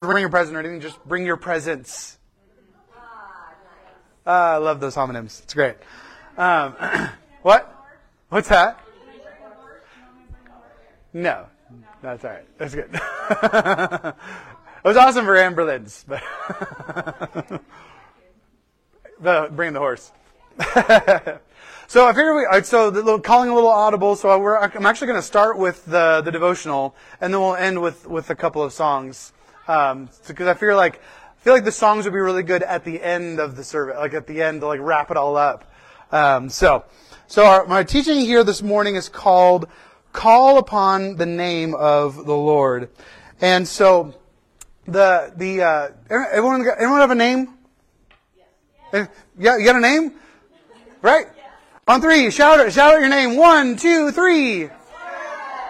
bring your present or anything, just bring your presents. Ah, I love those homonyms. It's great. Um, what? What's that? No, that's all right. That's good. it was awesome for Amberlynn's, but, but bring the horse. so I figured we, so the little, calling a little audible. So I'm actually going to start with the the devotional, and then we'll end with with a couple of songs, because um, I feel like I feel like the songs would be really good at the end of the service, like at the end to like wrap it all up. Um, so so our, my teaching here this morning is called "Call Upon the Name of the Lord," and so the the uh, everyone have a name? Yes. Yeah, you got a name? Right? On three, shout it, shout out your name. One, two, three.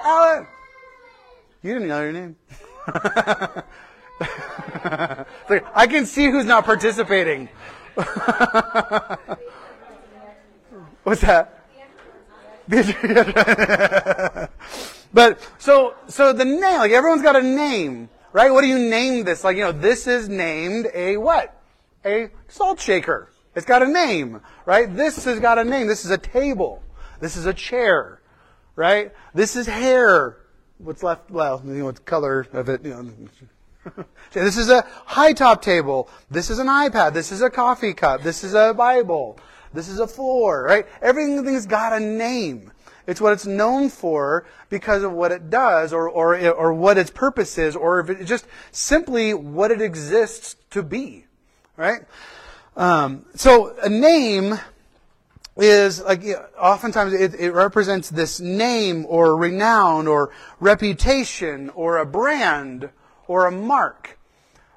Alan. You didn't know your name. I can see who's not participating. What's that? but so so the name, like everyone's got a name, right? What do you name this? Like, you know, this is named a what? A salt shaker. It's got a name, right? This has got a name. This is a table. This is a chair, right? This is hair. What's left? Well, you know, what color of it, you know. this is a high top table. This is an iPad. This is a coffee cup. This is a Bible. This is a floor, right? Everything's got a name. It's what it's known for because of what it does or, or, or what its purpose is or if it just simply what it exists to be, right? Um, so a name is like oftentimes it, it, represents this name or renown or reputation or a brand or a mark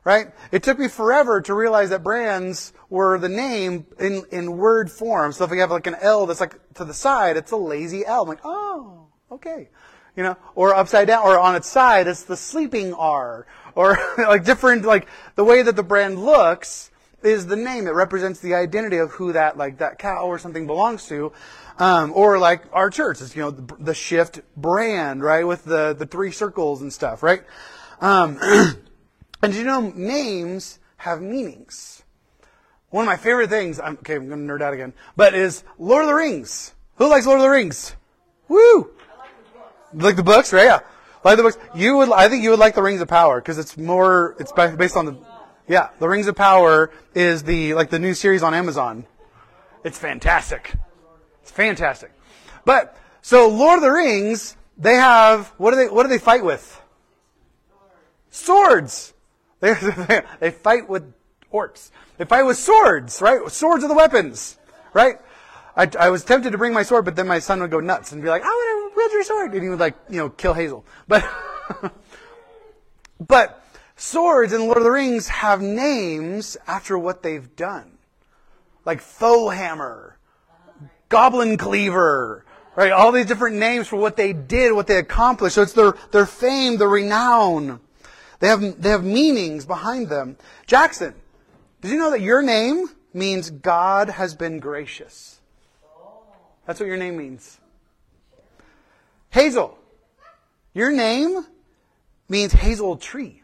right? It took me forever to realize that brands were the name in, in word form. So if we have like an l that's like to the side it's a lazy l. I'm like oh okay. You know? Or upside down or on its side it's the sleeping r. Or like different like the way that the brand looks is the name that represents the identity of who that like that cow or something belongs to. Um, or like our church, it's you know the, the, shift brand, right, with the the three circles and stuff, right? Um, and you know names have meanings. One of my favorite things, I'm, okay, I'm going to nerd out again, but is Lord of the Rings. Who likes Lord of the Rings? Woo! Like the, like the books, right? Yeah. Like the books. You would, I think you would like the Rings of Power because it's more, it's based on the yeah, The Rings of Power is the like the new series on Amazon. It's fantastic. It's fantastic. But so Lord of the Rings, they have what do they what do they fight with? Swords. They they fight with orcs. They fight with swords, right? Swords are the weapons, right? I, I was tempted to bring my sword, but then my son would go nuts and be like, "I want to wield your sword," and he would like you know kill Hazel. But but Swords in Lord of the Rings have names after what they've done. Like Foehammer, Goblin Cleaver, right? All these different names for what they did, what they accomplished. So it's their, their fame, their renown. They have, they have meanings behind them. Jackson, did you know that your name means God has been gracious? That's what your name means. Hazel, your name means hazel tree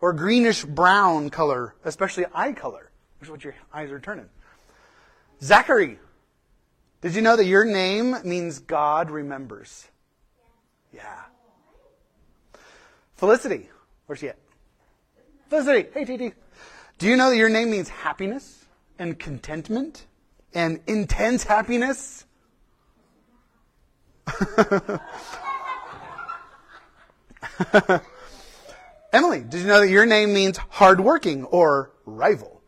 or greenish brown color, especially eye color, which is what your eyes are turning. Zachary, did you know that your name means God remembers? Yeah. Felicity, where's she at? Felicity, hey TT. Do you know that your name means happiness and contentment and intense happiness? Emily, did you know that your name means hardworking or rival?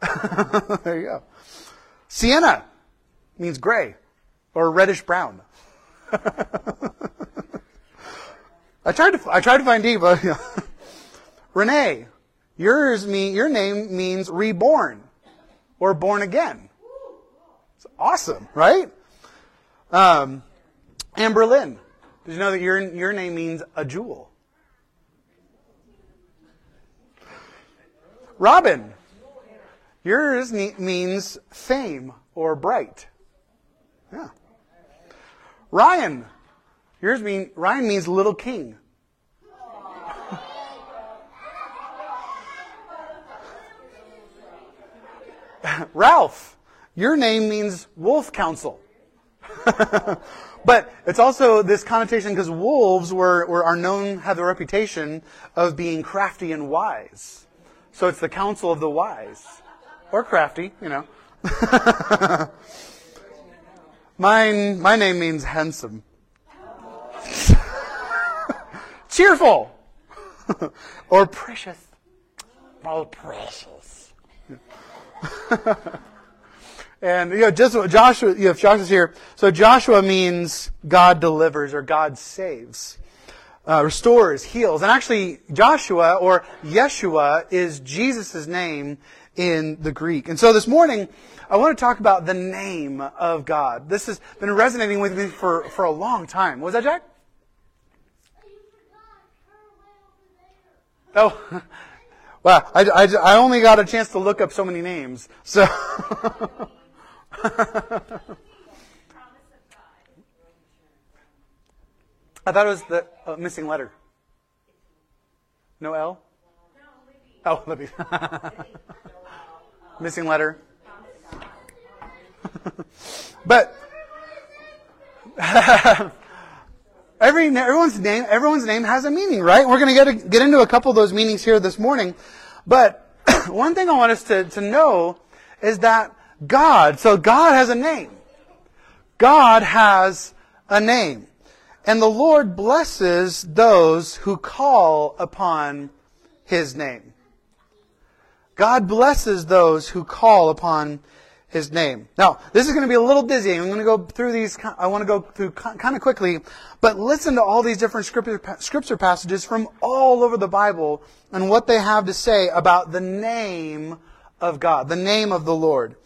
there you go. Sienna means gray or reddish brown. I tried to I tried to find D, but Renee, yours mean your name means reborn or born again. It's awesome, right? Um, did you know that your your name means a jewel? Robin. Yours means fame or bright. Yeah. Ryan. Yours mean Ryan means little king. Ralph, your name means wolf council. but it's also this connotation because wolves were, were, are known, have the reputation of being crafty and wise. So it's the council of the wise. Or crafty, you know. Mine, my name means handsome. Cheerful. or precious. Oh, precious. and you know, just Joshua, you know, if Joshua's here, so Joshua means God delivers or God saves, uh, restores, heals, and actually Joshua or Yeshua is Jesus' name in the Greek. And so this morning, I want to talk about the name of God. This has been resonating with me for, for a long time. Was that Jack? Oh, well, I, I, I only got a chance to look up so many names. So. I thought it was the uh, missing letter. No L? Oh, Libby. missing letter. but every everyone's name everyone's name has a meaning, right? We're going to get get into a couple of those meanings here this morning. But one thing I want us to, to know is that God, so God has a name. God has a name. And the Lord blesses those who call upon His name. God blesses those who call upon his name. Now, this is going to be a little dizzy. I'm going to go through these, I want to go through kind of quickly, but listen to all these different scripture, scripture passages from all over the Bible and what they have to say about the name of God, the name of the Lord.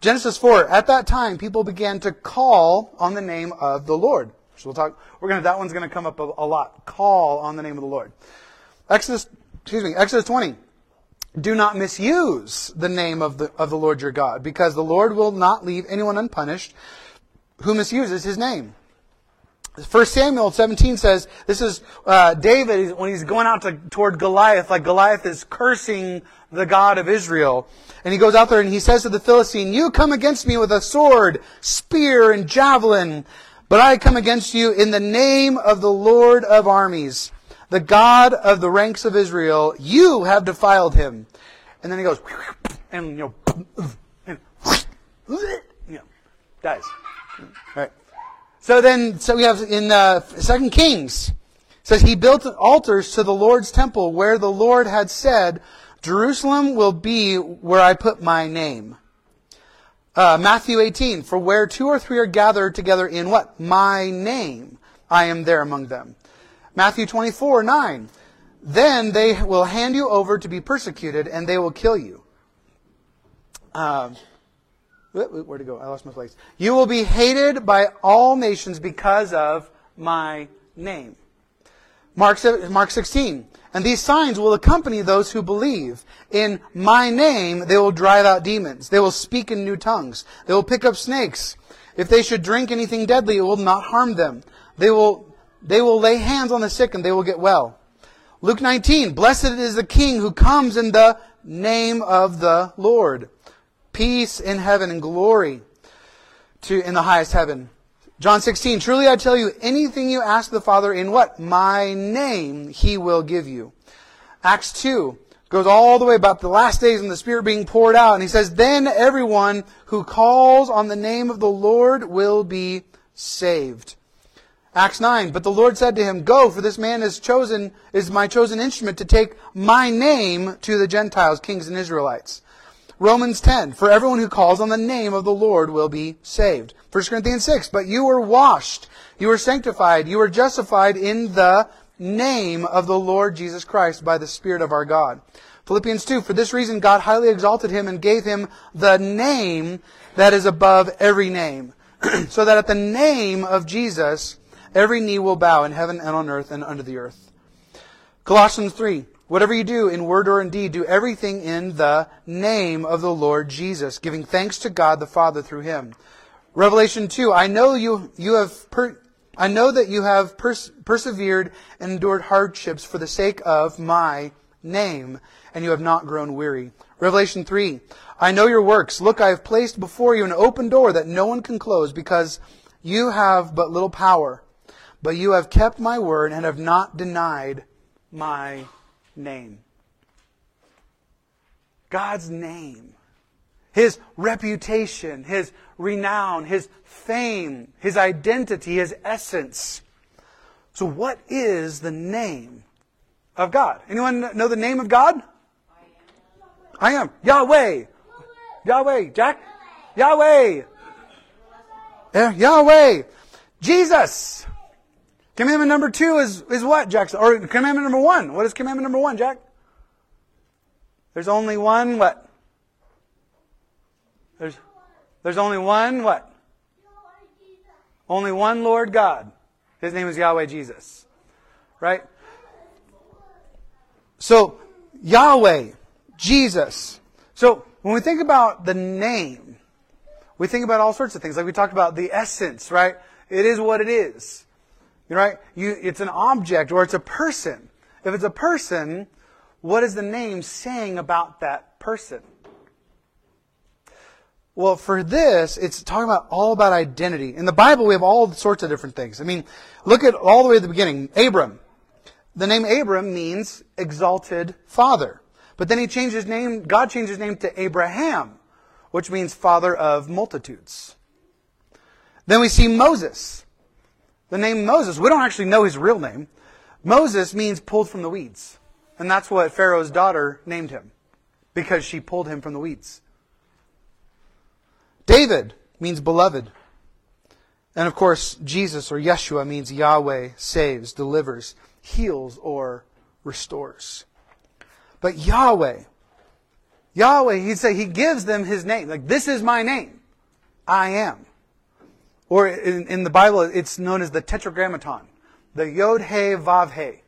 Genesis 4, at that time, people began to call on the name of the Lord. We'll talk, we're to, that one's going to come up a, a lot. Call on the name of the Lord. Exodus, excuse me, Exodus 20 do not misuse the name of the, of the Lord your God, because the Lord will not leave anyone unpunished who misuses his name. 1 Samuel 17 says, this is uh, David when he's going out to, toward Goliath, like Goliath is cursing the God of Israel. And he goes out there and he says to the Philistine, You come against me with a sword, spear, and javelin, but I come against you in the name of the Lord of armies the God of the ranks of Israel, you have defiled him. And then he goes, and, you know, and, you know dies. All right. So then, so we have in uh, Second Kings, says he built altars to the Lord's temple where the Lord had said, Jerusalem will be where I put my name. Uh, Matthew 18, for where two or three are gathered together in what? My name, I am there among them. Matthew 24, 9. Then they will hand you over to be persecuted and they will kill you. Um, where to go? I lost my place. You will be hated by all nations because of my name. Mark, Mark 16. And these signs will accompany those who believe. In my name, they will drive out demons. They will speak in new tongues. They will pick up snakes. If they should drink anything deadly, it will not harm them. They will they will lay hands on the sick and they will get well. Luke 19, blessed is the King who comes in the name of the Lord. Peace in heaven and glory to in the highest heaven. John 16, truly I tell you, anything you ask the Father in what? My name, He will give you. Acts 2 goes all the way about the last days and the Spirit being poured out. And He says, then everyone who calls on the name of the Lord will be saved. Acts 9, but the Lord said to him, Go, for this man is chosen, is my chosen instrument to take my name to the Gentiles, kings and Israelites. Romans 10, for everyone who calls on the name of the Lord will be saved. 1 Corinthians 6, but you were washed, you were sanctified, you were justified in the name of the Lord Jesus Christ by the Spirit of our God. Philippians 2, for this reason God highly exalted him and gave him the name that is above every name. so that at the name of Jesus, Every knee will bow in heaven and on earth and under the earth. Colossians 3. Whatever you do in word or in deed, do everything in the name of the Lord Jesus, giving thanks to God the Father through him. Revelation 2. I know you, you have per, I know that you have pers- persevered and endured hardships for the sake of my name, and you have not grown weary. Revelation 3. I know your works. Look, I have placed before you an open door that no one can close because you have but little power. But you have kept my word and have not denied my name. God's name, His reputation, His renown, His fame, His identity, His essence. So what is the name of God? Anyone know the name of God? I am. Yahweh. Yahweh. Jack? Yahweh. Yeah, Yahweh. Jesus. Commandment number two is, is what, Jack? Or commandment number one. What is commandment number one, Jack? There's only one what? There's, there's only one what? Only one Lord God. His name is Yahweh Jesus. Right? So, Yahweh, Jesus. So, when we think about the name, we think about all sorts of things. Like we talked about the essence, right? It is what it is. Right? You, it's an object or it's a person. If it's a person, what is the name saying about that person? Well, for this, it's talking about all about identity. In the Bible, we have all sorts of different things. I mean, look at all the way at the beginning. Abram. The name Abram means exalted father. But then he changed his name, God changed his name to Abraham, which means father of multitudes. Then we see Moses. The name Moses, we don't actually know his real name. Moses means pulled from the weeds. And that's what Pharaoh's daughter named him, because she pulled him from the weeds. David means beloved. And of course, Jesus or Yeshua means Yahweh saves, delivers, heals, or restores. But Yahweh, Yahweh, he'd say, he gives them his name. Like, this is my name. I am. Or in, in the Bible, it's known as the Tetragrammaton. The Yod He Vav He.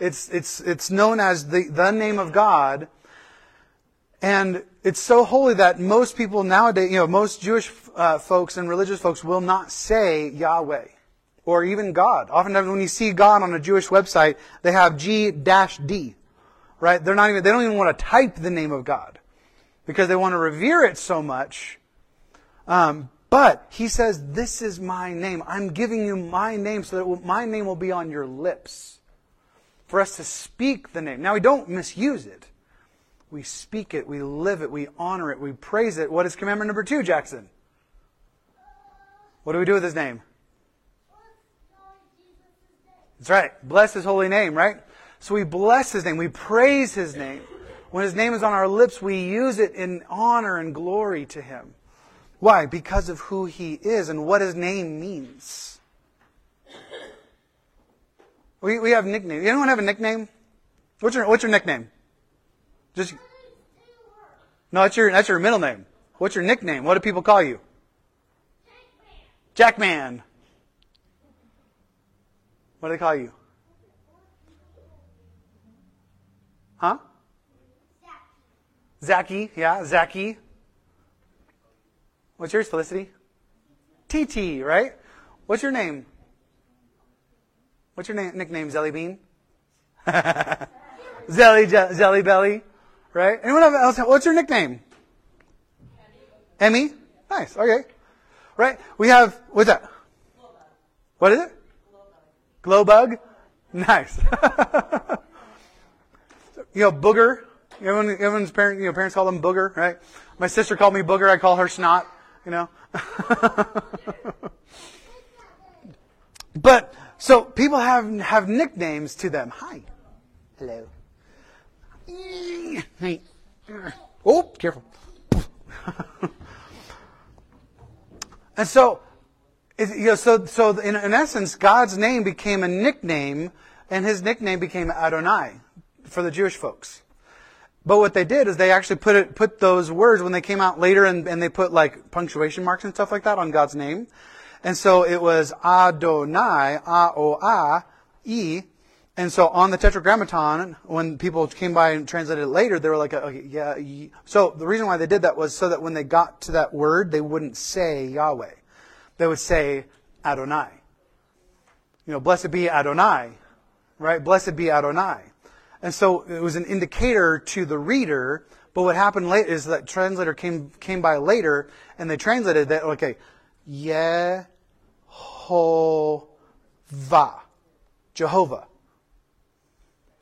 It's, it's, it's known as the, the name of God. And it's so holy that most people nowadays, you know, most Jewish uh, folks and religious folks will not say Yahweh or even God. Oftentimes when you see God on a Jewish website, they have G-D right? They're not even, they don't even want to type the name of God because they want to revere it so much. Um, but he says, This is my name. I'm giving you my name so that will, my name will be on your lips for us to speak the name. Now, we don't misuse it. We speak it, we live it, we honor it, we praise it. What is commandment number two, Jackson? What do we do with his name? That's right. Bless his holy name, right? So we bless His name. We praise His name. When His name is on our lips, we use it in honor and glory to Him. Why? Because of who He is and what His name means. We, we have nicknames. Anyone have a nickname? What's your, what's your nickname? Just, no, that's your, that's your middle name. What's your nickname? What do people call you? Jackman. What do they call you? Huh? Zachy, yeah, Zachy. What's yours, Felicity? TT, right? What's your name? What's your name, nickname, Zelly Bean? Zelly, Zelly Belly, right? Anyone else? What's your nickname? Emmy. Nice. Okay. Right. We have what's that? What is it? Glowbug. Nice. you know, booger. Everyone, everyone's parent, you know, parents call them booger, right? My sister called me booger. I call her snot. You know. but so people have have nicknames to them. Hi, hello. Hey. Oh, careful. and so, it, you know, so so in, in essence, God's name became a nickname, and His nickname became Adonai for the Jewish folks. But what they did is they actually put it, put those words when they came out later and, and they put like punctuation marks and stuff like that on God's name. And so it was Adonai, A-O-A-E. And so on the Tetragrammaton, when people came by and translated it later, they were like, okay, yeah. So the reason why they did that was so that when they got to that word, they wouldn't say Yahweh. They would say Adonai. You know, blessed be Adonai, right? Blessed be Adonai. And so it was an indicator to the reader. But what happened later is that translator came, came by later and they translated that, okay, Yehovah, Jehovah.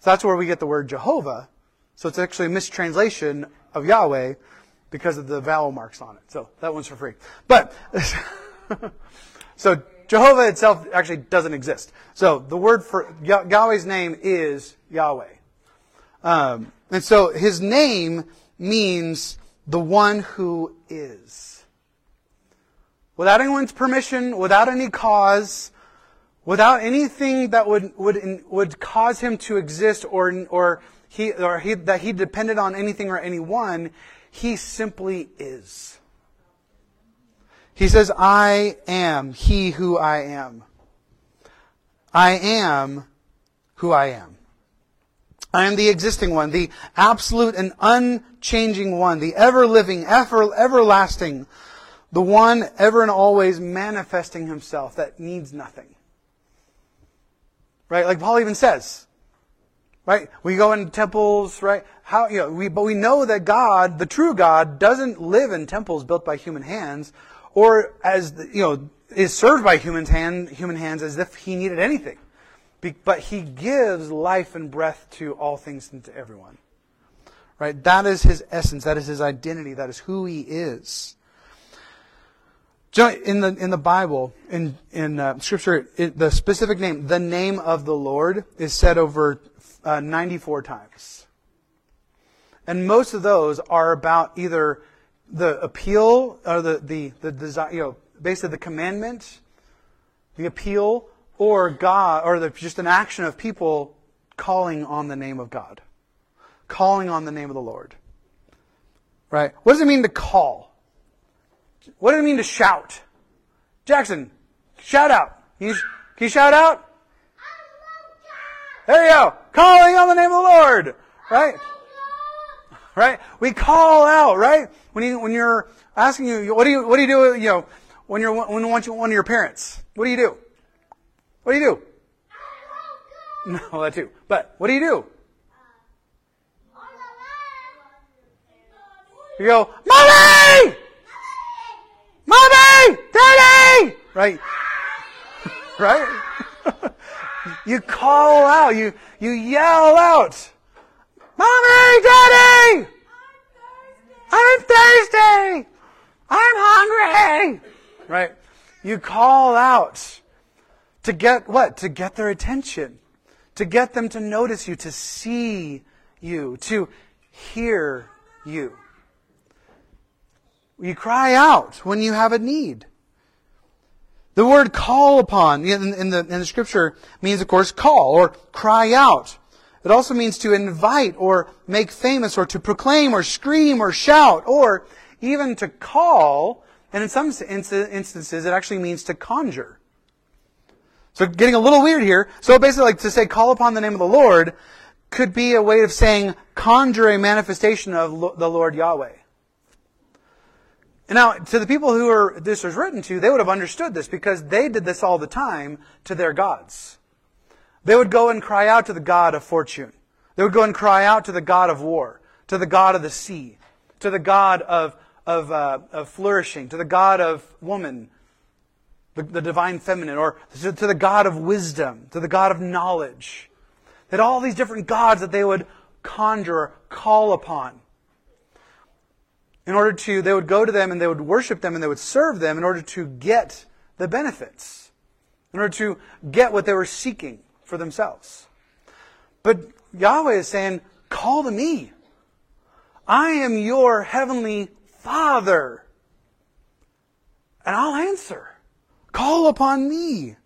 So that's where we get the word Jehovah. So it's actually a mistranslation of Yahweh because of the vowel marks on it. So that one's for free. But, so Jehovah itself actually doesn't exist. So the word for Yahweh's name is Yahweh. Um, and so his name means the one who is. Without anyone's permission, without any cause, without anything that would, would, would cause him to exist or, or, he, or he, that he depended on anything or anyone, he simply is. He says, I am he who I am. I am who I am. I am the existing one, the absolute and unchanging one, the ever living, ever, everlasting, the one ever and always manifesting himself that needs nothing. Right? Like Paul even says, right? We go in temples, right? How, you know, we, but we know that God, the true God, doesn't live in temples built by human hands, or as, you know, is served by human hand, human hands as if he needed anything. But he gives life and breath to all things and to everyone. Right? That is his essence. That is his identity. That is who he is. In the in the Bible, in in uh, Scripture, it, the specific name, the name of the Lord, is said over uh, 94 times, and most of those are about either the appeal or the the the desire, you know, basically the commandment, the appeal, or God, or the, just an action of people calling on the name of God, calling on the name of the Lord. Right? What does it mean to call? What does it mean to shout? Jackson, shout out. Can you, can you shout out? There you go. Calling on the name of the Lord. Right? Right? We call out, right? When you, when you're asking you, what do you, what do you do, you know, when you're, when you want one of your parents? What do you do? What do you do? No, that too. But what do you do? You go, Mommy! Mommy! Daddy! Right? right? you call out, you, you yell out, Mommy! Daddy! I'm thirsty! I'm hungry! Right? You call out. To get what? To get their attention. To get them to notice you, to see you, to hear you. You cry out when you have a need. The word call upon in, in, the, in the scripture means, of course, call or cry out. It also means to invite or make famous or to proclaim or scream or shout or even to call. And in some instances, it actually means to conjure. So getting a little weird here. So basically like to say call upon the name of the Lord could be a way of saying conjure a manifestation of the Lord Yahweh. And now, to the people who are, this was written to, they would have understood this because they did this all the time to their gods. They would go and cry out to the God of fortune. They would go and cry out to the God of war, to the God of the sea, to the God of, of, uh, of flourishing, to the God of woman, the, the divine feminine, or to, to the God of wisdom, to the God of knowledge. That all these different gods that they would conjure, call upon. In order to, they would go to them and they would worship them and they would serve them in order to get the benefits. In order to get what they were seeking for themselves. But Yahweh is saying, call to me. I am your heavenly Father. And I'll answer. Call upon me.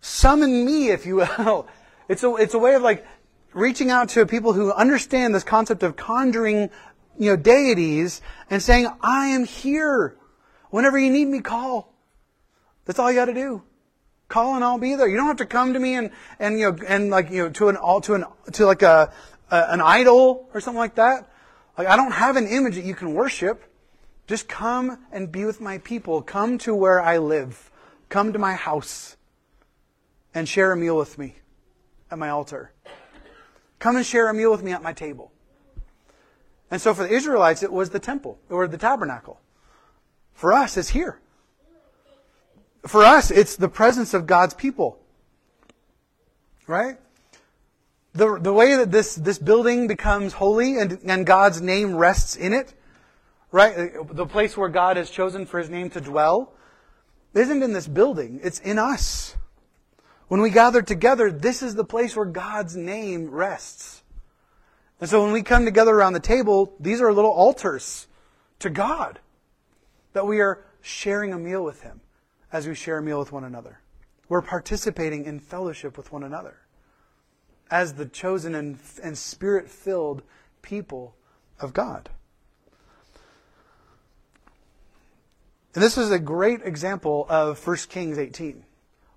Summon me, if you will. It's a, it's a way of like reaching out to people who understand this concept of conjuring, you know, deities and saying, I am here. Whenever you need me, call. That's all you gotta do. Call and I'll be there. You don't have to come to me and, and, you know, and like, you know, to an, all, to an, to like a, a an idol or something like that. Like, I don't have an image that you can worship. Just come and be with my people. Come to where I live. Come to my house and share a meal with me. at my altar. Come and share a meal with me at my table. And so for the Israelites, it was the temple or the tabernacle. For us, it's here. For us, it's the presence of God's people. Right? The, the way that this, this building becomes holy and, and God's name rests in it, right? The place where God has chosen for his name to dwell isn't in this building, it's in us. When we gather together, this is the place where God's name rests. And so when we come together around the table, these are little altars to God that we are sharing a meal with Him as we share a meal with one another. We're participating in fellowship with one another as the chosen and, and spirit filled people of God. And this is a great example of 1 Kings 18.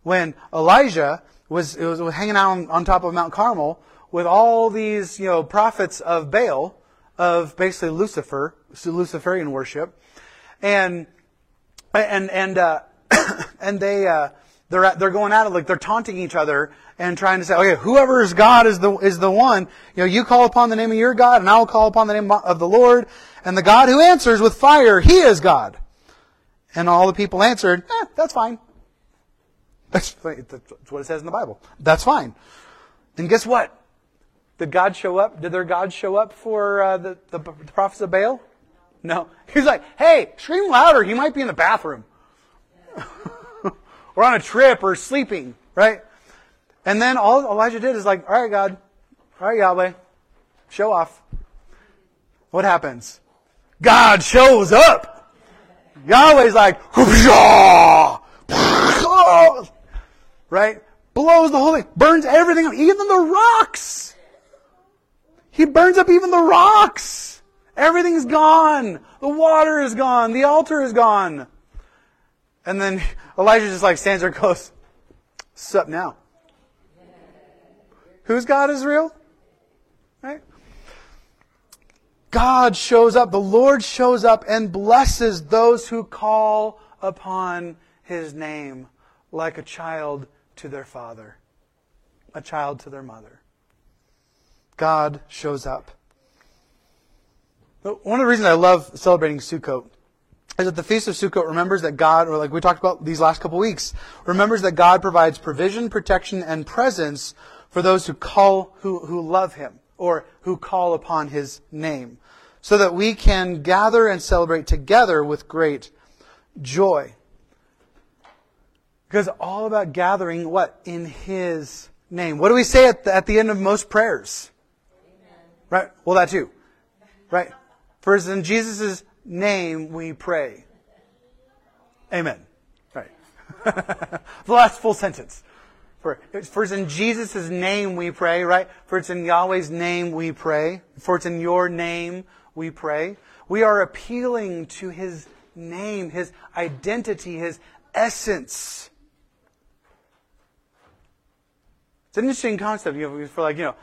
When Elijah was, was hanging out on, on top of Mount Carmel with all these, you know, prophets of Baal, of basically Lucifer, Luciferian worship, and, and, and, uh, and they, uh, they're, they're going at it like they're taunting each other and trying to say, okay, whoever is God is the, is the one. You know, you call upon the name of your God and I will call upon the name of the Lord. And the God who answers with fire, he is God. And all the people answered, eh, that's fine. That's, that's what it says in the Bible. That's fine. Then guess what? Did God show up? Did their God show up for uh, the, the, the prophets of Baal? No. He's like, hey, scream louder. He might be in the bathroom. or on a trip or sleeping, right? And then all Elijah did is like, all right, God. All right, Yahweh. Show off. What happens? God shows up. Yahweh's like, right? Blows the whole thing, burns everything up, even the rocks. He burns up even the rocks. Everything's gone. The water is gone. The altar is gone. And then Elijah just like stands there and goes, Sup now? Whose God is real? Right? God shows up, the Lord shows up and blesses those who call upon his name like a child to their father, a child to their mother. God shows up. One of the reasons I love celebrating Sukkot is that the Feast of Sukkot remembers that God, or like we talked about these last couple weeks, remembers that God provides provision, protection, and presence for those who call, who, who love Him, or who call upon His name so that we can gather and celebrate together with great joy. Because all about gathering what? In His name. What do we say at the, at the end of most prayers? Amen. Right? Well, that too. Right? For it's in Jesus' name we pray. Amen. Right. the last full sentence. For, for it's in Jesus' name we pray, right? For it's in Yahweh's name we pray. For it's in your name we pray. We are appealing to His name, His identity, His essence. It's an interesting concept. You know, for like, you know,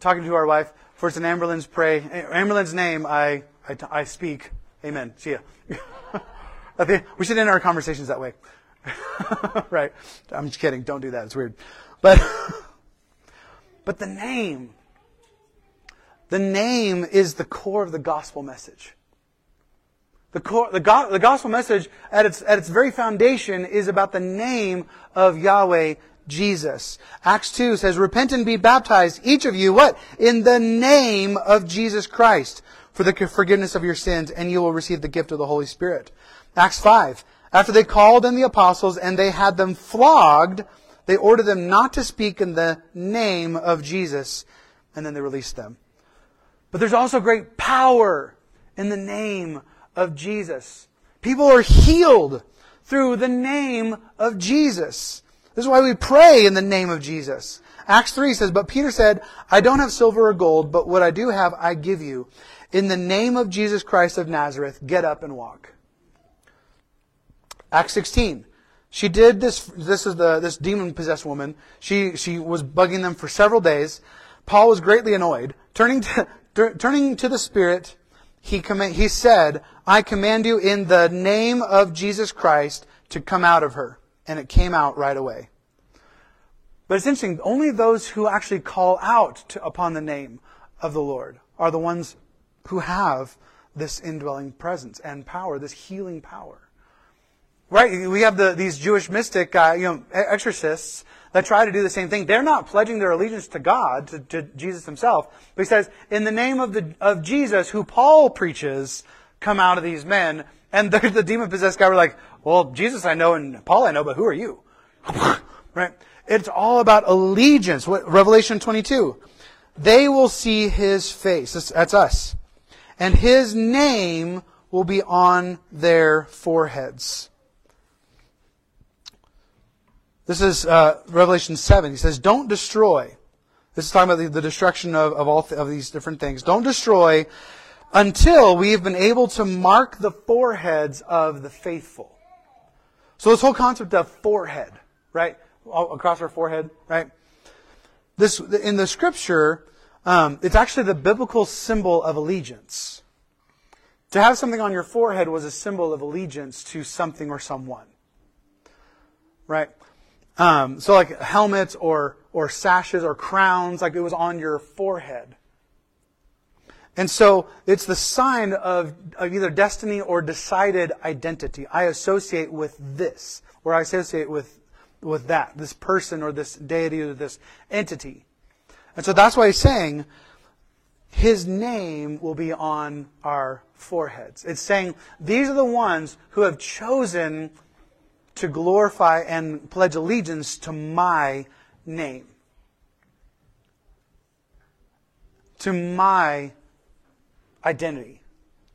talking to our wife, for it's in Amberlynn's pray, Amberlynn's name, I, I, I speak. Amen. See ya. we should end our conversations that way. right. I'm just kidding. Don't do that. It's weird. But, but the name, the name is the core of the gospel message. The, core, the, go, the gospel message at its, at its very foundation is about the name of Yahweh Jesus. Acts 2 says, Repent and be baptized, each of you, what? In the name of Jesus Christ, for the forgiveness of your sins, and you will receive the gift of the Holy Spirit. Acts 5. After they called in the apostles and they had them flogged, they ordered them not to speak in the name of Jesus, and then they released them. But there's also great power in the name of Jesus. People are healed through the name of Jesus. This is why we pray in the name of Jesus. Acts 3 says, But Peter said, I don't have silver or gold, but what I do have, I give you. In the name of Jesus Christ of Nazareth, get up and walk. Acts 16. She did this, this is the, this demon possessed woman. She, she was bugging them for several days. Paul was greatly annoyed. Turning to, turning to the Spirit, he, comm- he said, I command you in the name of Jesus Christ to come out of her. And it came out right away. But it's interesting, only those who actually call out to, upon the name of the Lord are the ones who have this indwelling presence and power, this healing power. Right? We have the, these Jewish mystic, uh, you know, exorcists that try to do the same thing. They're not pledging their allegiance to God, to, to Jesus himself. But he says, in the name of the, of Jesus, who Paul preaches, come out of these men. And the, the demon possessed guy were like, well, Jesus I know and Paul I know, but who are you? right? It's all about allegiance. What, Revelation 22. They will see his face. That's, that's us. And his name will be on their foreheads. This is uh, Revelation 7. He says, Don't destroy. This is talking about the, the destruction of, of all th- of these different things. Don't destroy until we have been able to mark the foreheads of the faithful. So this whole concept of forehead, right? All across our forehead, right? This, in the scripture, um, it's actually the biblical symbol of allegiance. To have something on your forehead was a symbol of allegiance to something or someone. Right? Um, so like helmets or, or sashes or crowns, like it was on your forehead. And so it's the sign of, of either destiny or decided identity. I associate with this, or I associate with, with that, this person or this deity or this entity. And so that's why he's saying his name will be on our foreheads. It's saying these are the ones who have chosen to glorify and pledge allegiance to my name. To my identity.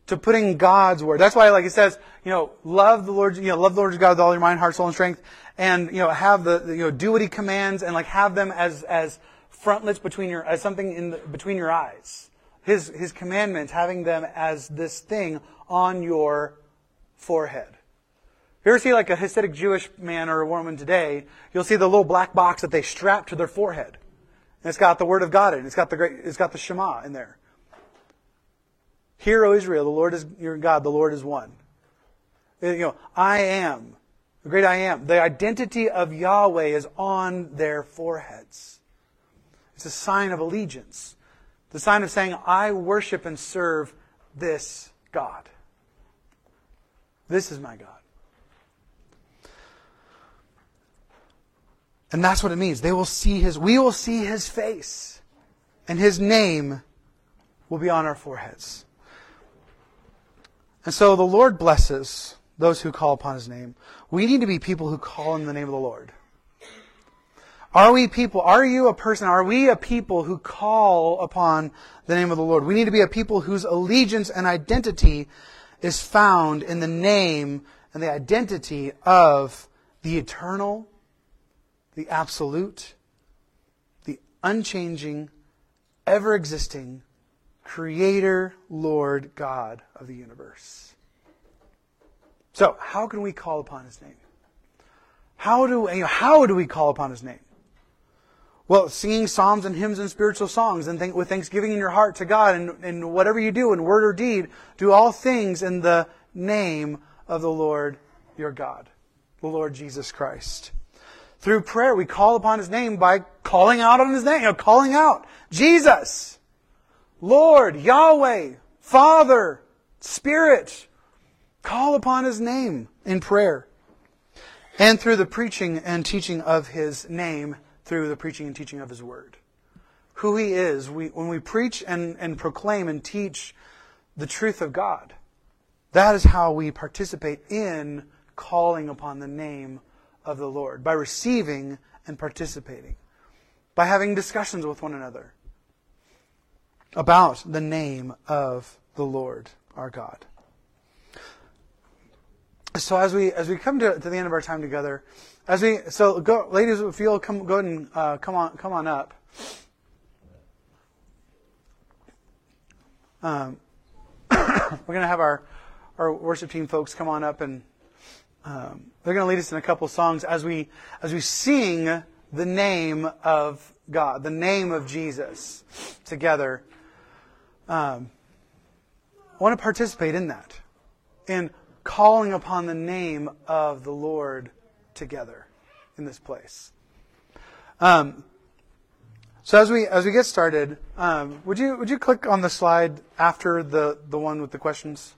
To putting God's word. That's why, like it says, you know, love the Lord, you know, love the Lord your God with all your mind, heart, soul, and strength, and you know, have the, you know, do what He commands, and like have them as as frontlets between your, as something in the, between your eyes. His His commandments, having them as this thing on your forehead. If you ever see like a Hasidic Jewish man or a woman today, you'll see the little black box that they strap to their forehead. And it's got the Word of God in it. It's got the great, it's got the Shema in there. Hear, O Israel, the Lord is your God, the Lord is one. You know, I am, the great I am. The identity of Yahweh is on their foreheads. It's a sign of allegiance. The sign of saying, I worship and serve this God. This is my God. And that's what it means. They will see his, we will see his face. And his name will be on our foreheads. And so the Lord blesses those who call upon his name. We need to be people who call in the name of the Lord. Are we people, are you a person, are we a people who call upon the name of the Lord? We need to be a people whose allegiance and identity is found in the name and the identity of the eternal, the absolute, the unchanging, ever existing Creator, Lord, God of the universe. So, how can we call upon His name? How do, you know, how do we call upon His name? Well, singing psalms and hymns and spiritual songs and with thanksgiving in your heart to God and, and whatever you do in word or deed, do all things in the name of the Lord your God, the Lord Jesus Christ. Through prayer, we call upon His name by calling out on His name, you know, calling out, Jesus, Lord, Yahweh, Father, Spirit. Call upon His name in prayer. And through the preaching and teaching of His name, through the preaching and teaching of His Word. Who He is, we, when we preach and, and proclaim and teach the truth of God, that is how we participate in calling upon the name of the Lord by receiving and participating, by having discussions with one another about the name of the Lord our God. So as we as we come to, to the end of our time together, as we so go, ladies, if you'll come go ahead and uh, come on come on up. Um, we're going to have our our worship team folks come on up and um, they're going to lead us in a couple songs as we as we sing the name of God, the name of Jesus together. Um, I want to participate in that, in calling upon the name of the Lord together in this place. Um, so as we as we get started, um, would you would you click on the slide after the the one with the questions?